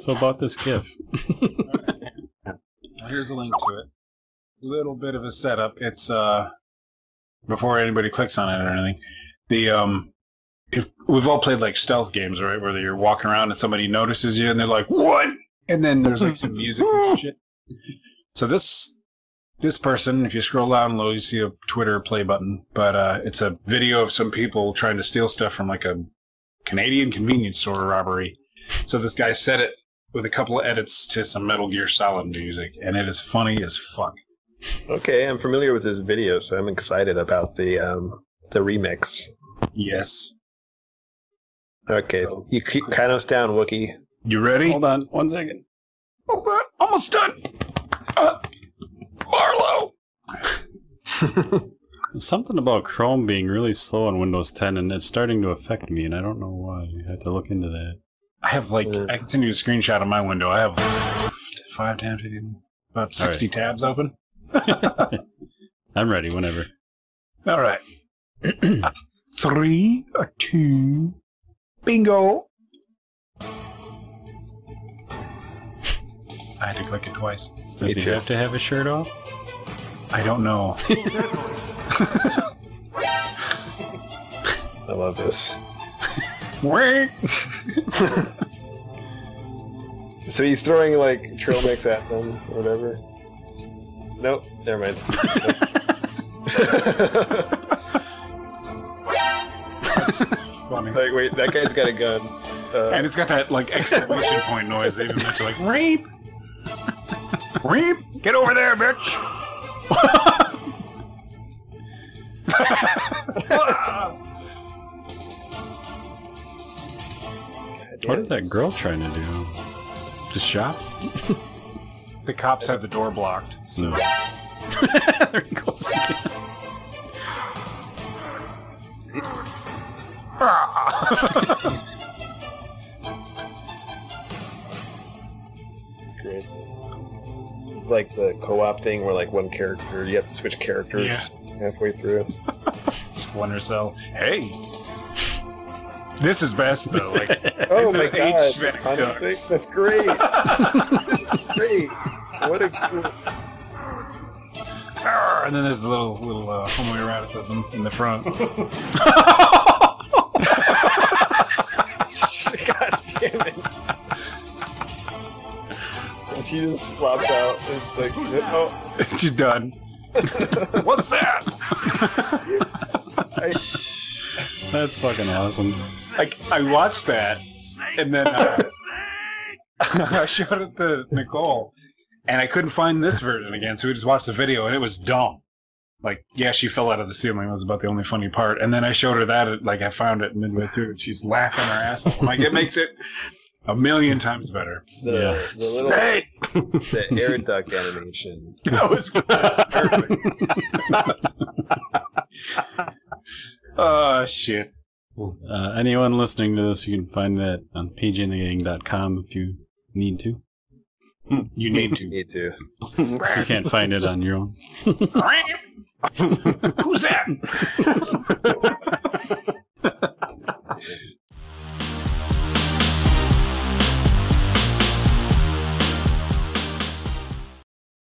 So about this GIF. Here's a link to it. A Little bit of a setup. It's uh before anybody clicks on it or anything. The um if we've all played like stealth games, right? Where you're walking around and somebody notices you and they're like, What? And then there's like some music and some shit. So this this person, if you scroll down low, you see a Twitter play button, but uh, it's a video of some people trying to steal stuff from like a Canadian convenience store robbery. So this guy set it with a couple of edits to some Metal Gear Solid music, and it is funny as fuck. Okay, I'm familiar with this video, so I'm excited about the um the remix. Yes. Okay, you keep count us down, Wookie. You ready? Hold on, one second. Hold on. Almost done. Uh, Marlowe. Something about Chrome being really slow on Windows 10, and it's starting to affect me, and I don't know why. I have to look into that. I have like Uh. I can send you a screenshot of my window. I have five tabs, about sixty tabs open. I'm ready whenever. All right. A three, a two, bingo. I had to click it twice. Does he too. have to have his shirt off? I don't know. I love this. Wait. So he's throwing like trail mix at them or whatever. Nope, never mind. Funny. like, wait, that guy's got a gun. Uh, And it's got that like exclamation point noise. They even mention like rape, rape. Get over there, bitch. What is that girl trying to do? Just shop? the cops have the door blocked. So No. there he goes again. It's great. This is like the co-op thing where like one character you have to switch characters Yeah. halfway through. Splinter Cell. Hey, this is best though. Like Oh my god, HVAC ducts. That's great. That's great. What a cool. And then there's the little little uh, homoeroticism in the front. God damn it. And she just flops out. It's like, oh, She's done. What's that? I, That's fucking awesome. Like I watched that, and then uh, I showed it to Nicole, and I couldn't find this version again. So we just watched the video, and it was dumb. Like, yeah, she fell out of the ceiling. That was about the only funny part. And then I showed her that, like, I found it midway through, and she's laughing her ass off. I'm like, it makes it a million times better. the, Yeah. the little Snake! the air duct animation. That was just perfect. Oh shit! Uh, anyone listening to this, you can find that on pgnthegang.com if you need to. You need to. Me too. If you can't find it on your own. Who's that?